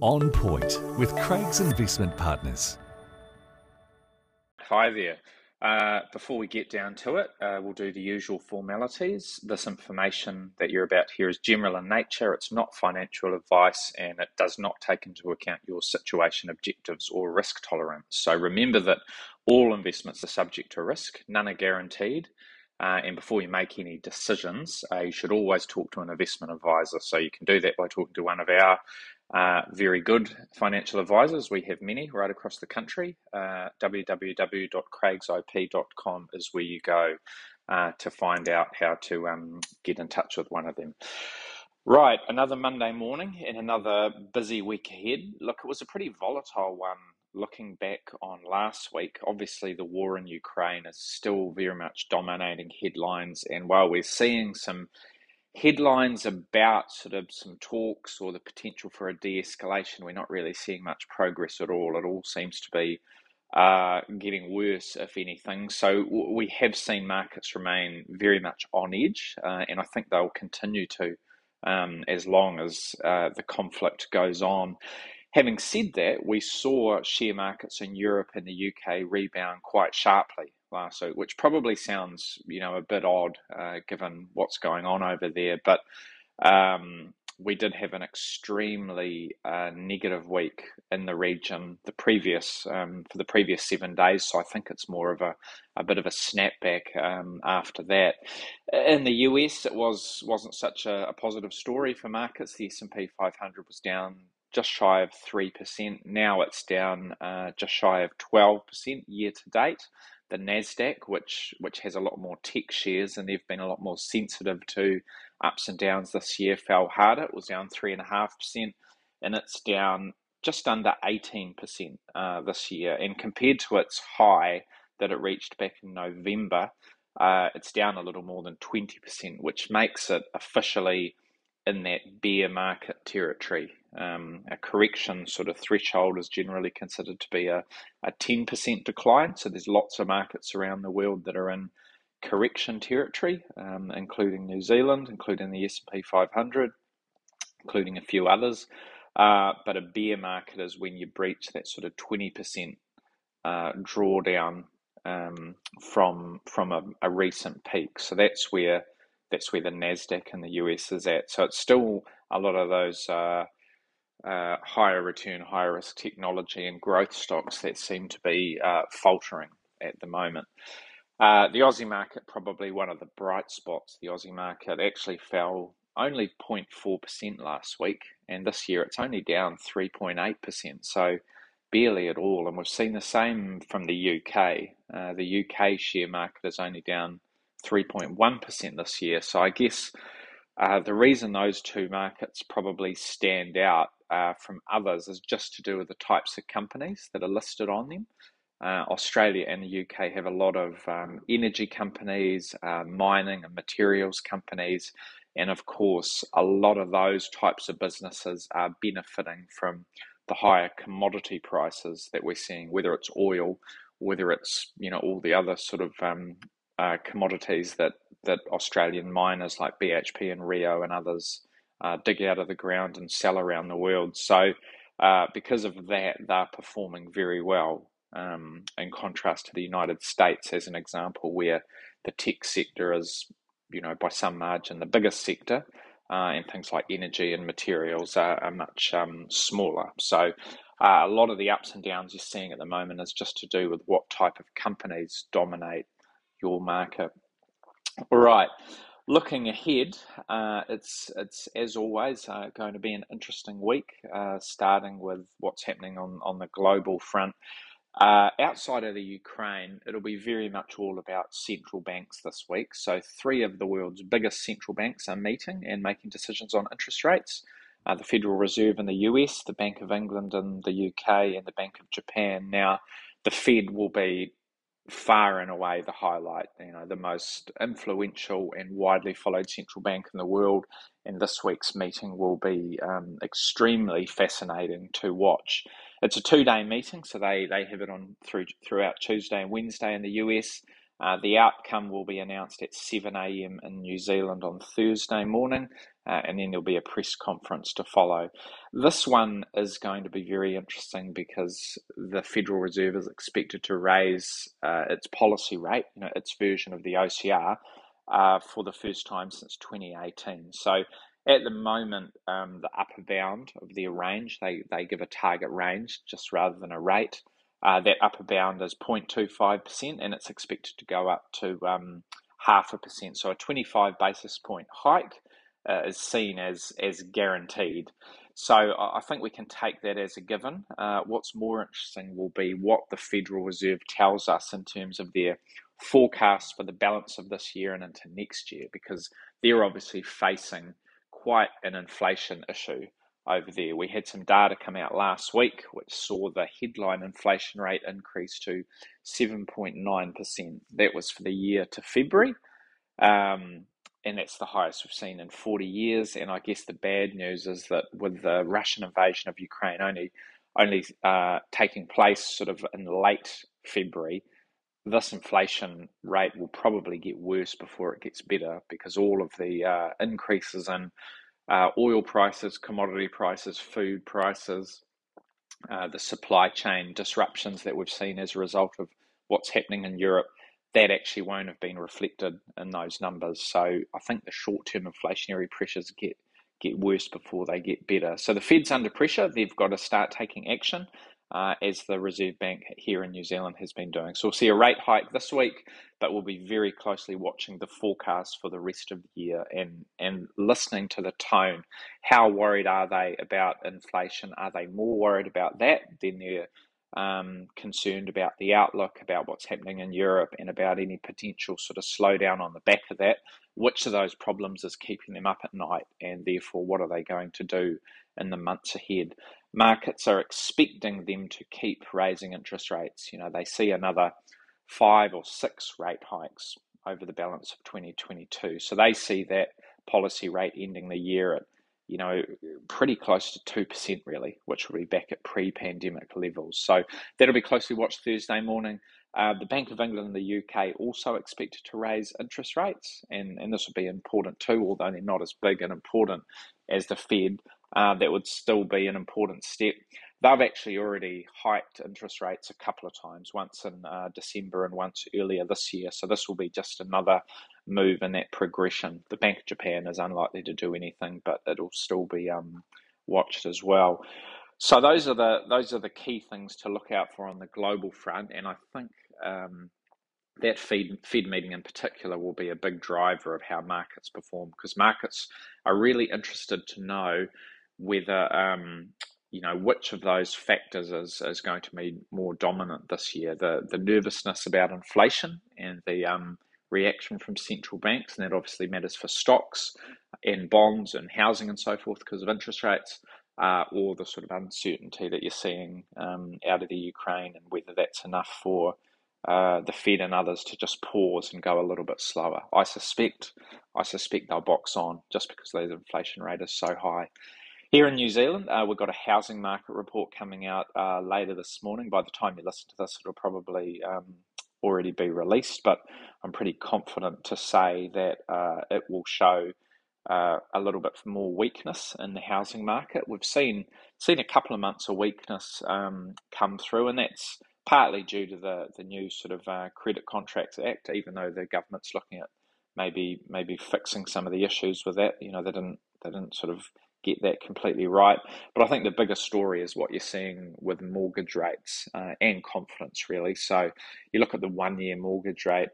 On Point with Craig's Investment Partners. Hi there. Uh, before we get down to it, uh, we'll do the usual formalities. This information that you're about hear is general in nature. It's not financial advice and it does not take into account your situation, objectives, or risk tolerance. So remember that all investments are subject to risk, none are guaranteed. Uh, and before you make any decisions, uh, you should always talk to an investment advisor. So you can do that by talking to one of our very good financial advisors. We have many right across the country. Uh, www.craigsip.com is where you go uh, to find out how to um, get in touch with one of them. Right, another Monday morning and another busy week ahead. Look, it was a pretty volatile one looking back on last week. Obviously, the war in Ukraine is still very much dominating headlines, and while we're seeing some headlines about sort of some talks or the potential for a de escalation, we're not really seeing much progress at all. It all seems to be uh, getting worse, if anything. So we have seen markets remain very much on edge, uh, and I think they'll continue to um, as long as uh, the conflict goes on. Having said that, we saw share markets in Europe and the UK rebound quite sharply last week, which probably sounds, you know, a bit odd uh, given what's going on over there. But um, we did have an extremely uh, negative week in the region the previous um, for the previous seven days. So I think it's more of a, a bit of a snapback um, after that. In the US, it was wasn't such a, a positive story for markets. The S and P 500 was down just shy of 3%. Now it's down uh, just shy of 12% year to date the Nasdaq, which which has a lot more tech shares, and they've been a lot more sensitive to ups and downs this year, fell harder. It was down three and a half percent, and it's down just under eighteen percent uh, this year. And compared to its high that it reached back in November, uh, it's down a little more than twenty percent, which makes it officially in that bear market territory. Um, a correction sort of threshold is generally considered to be a, a 10% decline. So there's lots of markets around the world that are in correction territory, um, including New Zealand, including the S&P 500, including a few others. Uh, but a bear market is when you breach that sort of 20% uh, drawdown um, from from a, a recent peak. So that's where that's where the Nasdaq in the US is at. So it's still a lot of those uh, uh, higher return, higher risk technology and growth stocks that seem to be uh, faltering at the moment. Uh, the Aussie market probably one of the bright spots. The Aussie market actually fell only 0.4% last week, and this year it's only down 3.8%. So barely at all. And we've seen the same from the UK. Uh, the UK share market is only down 3.1% this year. So I guess uh, the reason those two markets probably stand out uh, from others is just to do with the types of companies that are listed on them. Uh, Australia and the UK have a lot of um, energy companies, uh, mining and materials companies, and of course, a lot of those types of businesses are benefiting from the higher commodity prices that we're seeing, whether it's oil, whether it's you know all the other sort of um, uh, commodities that that Australian miners like BHP and Rio and others uh, dig out of the ground and sell around the world. So, uh, because of that, they're performing very well. Um, in contrast to the United States, as an example, where the tech sector is, you know, by some margin the biggest sector, uh, and things like energy and materials are, are much um, smaller. So, uh, a lot of the ups and downs you're seeing at the moment is just to do with what type of companies dominate your market. All right. Looking ahead, uh, it's it's as always uh, going to be an interesting week, uh, starting with what's happening on, on the global front. Uh, outside of the Ukraine, it'll be very much all about central banks this week. So, three of the world's biggest central banks are meeting and making decisions on interest rates. Uh, the Federal Reserve in the US, the Bank of England in the UK, and the Bank of Japan. Now, the Fed will be far and away the highlight, you know, the most influential and widely followed central bank in the world. And this week's meeting will be um, extremely fascinating to watch. It's a two-day meeting, so they, they have it on through throughout Tuesday and Wednesday in the US. Uh, the outcome will be announced at 7 a.m. in New Zealand on Thursday morning, uh, and then there'll be a press conference to follow. This one is going to be very interesting because the Federal Reserve is expected to raise uh, its policy rate, you know, its version of the OCR, uh, for the first time since 2018. So at the moment, um, the upper bound of their range, they, they give a target range just rather than a rate. Uh, that upper bound is 0.25%, and it's expected to go up to um, half a percent. So a 25 basis point hike uh, is seen as as guaranteed. So I think we can take that as a given. Uh, what's more interesting will be what the Federal Reserve tells us in terms of their forecast for the balance of this year and into next year, because they're obviously facing quite an inflation issue over there. We had some data come out last week which saw the headline inflation rate increase to 7.9%. That was for the year to February. Um, and that's the highest we've seen in 40 years. And I guess the bad news is that with the Russian invasion of Ukraine only only uh, taking place sort of in late February, this inflation rate will probably get worse before it gets better because all of the uh, increases in uh, oil prices, commodity prices, food prices, uh, the supply chain disruptions that we've seen as a result of what's happening in Europe that actually won't have been reflected in those numbers. So I think the short term inflationary pressures get get worse before they get better. So the Fed's under pressure. They've got to start taking action uh, as the Reserve Bank here in New Zealand has been doing. So we'll see a rate hike this week, but we'll be very closely watching the forecast for the rest of the year and, and listening to the tone. How worried are they about inflation? Are they more worried about that than they're um, concerned about the outlook, about what's happening in Europe, and about any potential sort of slowdown on the back of that. Which of those problems is keeping them up at night, and therefore, what are they going to do in the months ahead? Markets are expecting them to keep raising interest rates. You know, they see another five or six rate hikes over the balance of 2022. So they see that policy rate ending the year at you know, pretty close to 2% really, which will be back at pre pandemic levels. So that'll be closely watched Thursday morning. Uh, the Bank of England and the UK also expected to raise interest rates, and, and this will be important too, although they're not as big and important as the Fed. Uh, that would still be an important step. They've actually already hiked interest rates a couple of times, once in uh, December and once earlier this year. So this will be just another move in that progression. The Bank of Japan is unlikely to do anything, but it'll still be um, watched as well. So those are the those are the key things to look out for on the global front, and I think um, that Fed Fed meeting in particular will be a big driver of how markets perform because markets are really interested to know whether um, you know which of those factors is, is going to be more dominant this year the the nervousness about inflation and the um, reaction from central banks, and that obviously matters for stocks and bonds and housing and so forth because of interest rates, uh, or the sort of uncertainty that you're seeing um, out of the Ukraine and whether that's enough for uh, the Fed and others to just pause and go a little bit slower. I suspect, I suspect they'll box on just because the inflation rate is so high. Here in New Zealand, uh, we've got a housing market report coming out uh, later this morning. By the time you listen to this, it'll probably um, already be released, but I'm pretty confident to say that uh, it will show uh, a little bit more weakness in the housing market. We've seen seen a couple of months of weakness um, come through, and that's partly due to the the new sort of uh, Credit Contracts Act. Even though the government's looking at maybe maybe fixing some of the issues with that, you know, they didn't they didn't sort of get that completely right. But I think the bigger story is what you're seeing with mortgage rates uh, and confidence, really. So you look at the one year mortgage rate.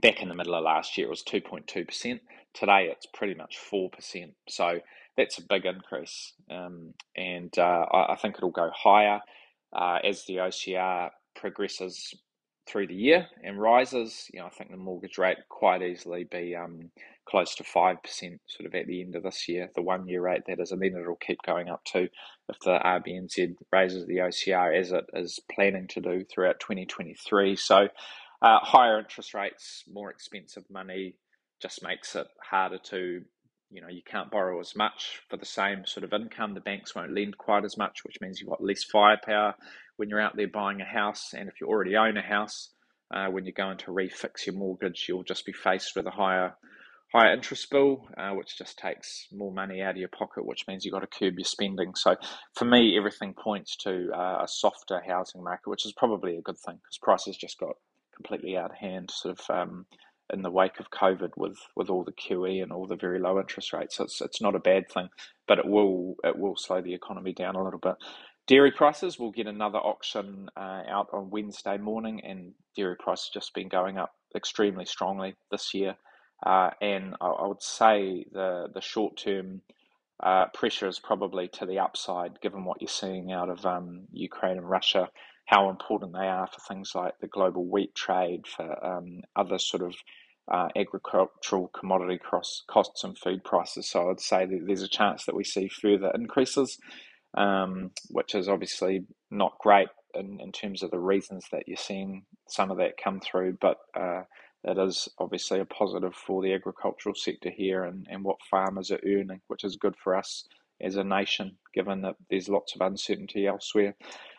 Back in the middle of last year, it was 2.2%. Today, it's pretty much 4%. So that's a big increase. Um, and uh, I, I, think it'll go higher uh, as the OCR progresses through the year and rises, you know, I think the mortgage rate quite easily be um, close to 5% sort of at the end of this year, the one year rate that is, and then it'll keep going up too if the RBNZ raises the OCR as it is planning to do throughout 2023. So uh, higher interest rates, more expensive money just makes it harder to you know you can't borrow as much for the same sort of income the banks won't lend quite as much which means you've got less firepower when you're out there buying a house and if you already own a house uh, when you're going to refix your mortgage you'll just be faced with a higher higher interest bill, uh, which just takes more money out of your pocket, which means you've got to curb your spending. So for me, everything points to uh, a softer housing market, which is probably a good thing because prices just got completely out of hand, sort of um, in the wake of COVID with, with all the QE and all the very low interest rates. So it's it's not a bad thing, but it will it will slow the economy down a little bit. Dairy prices will get another auction uh, out on Wednesday morning, and dairy prices just been going up extremely strongly this year. Uh, and I, I, would say the the short term uh, pressure is probably to the upside, given what you're seeing out of um, Ukraine and Russia, how important they are for things like the global wheat trade, for um, other sort of uh, agricultural commodity costs, costs and food prices. So I would say that there's a chance that we see further increases, um, which is obviously not great in, in terms of the reasons that you're seeing some of that come through, but uh, that is obviously a positive for the agricultural sector here and, and what farmers are earning, which is good for us as a nation, given that there's lots of uncertainty elsewhere.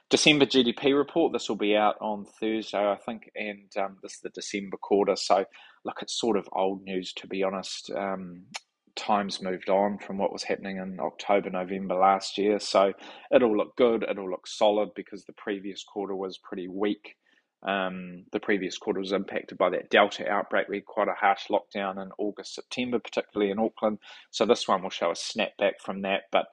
December GDP report, this will be out on Thursday, I think, and um, this is the December quarter. So, look, it's sort of old news, to be honest. Um, times moved on from what was happening in October, November last year. So, it'll look good, it'll look solid because the previous quarter was pretty weak. Um, the previous quarter was impacted by that Delta outbreak. We had quite a harsh lockdown in August, September, particularly in Auckland. So this one will show a snapback from that. But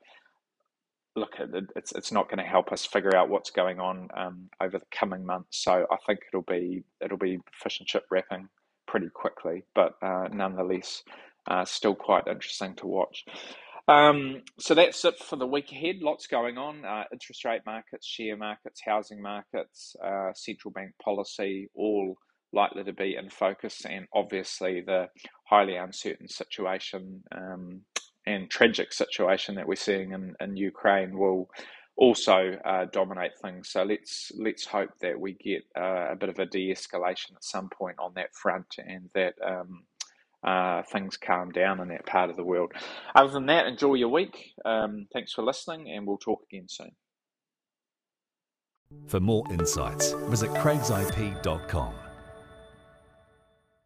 look, it's it's not going to help us figure out what's going on um, over the coming months. So I think it'll be it'll be fish and chip wrapping pretty quickly. But uh, nonetheless, uh, still quite interesting to watch. Um, so that's it for the week ahead. Lots going on. Uh, interest rate markets, share markets, housing markets, uh, central bank policy, all likely to be in focus, and obviously the highly uncertain situation um, and tragic situation that we're seeing in, in Ukraine will also uh, dominate things. So let's let's hope that we get uh, a bit of a de-escalation at some point on that front, and that um, uh, things calm down in that part of the world. Other than that, enjoy your week. Um, thanks for listening, and we'll talk again soon. For more insights, visit craigsip.com.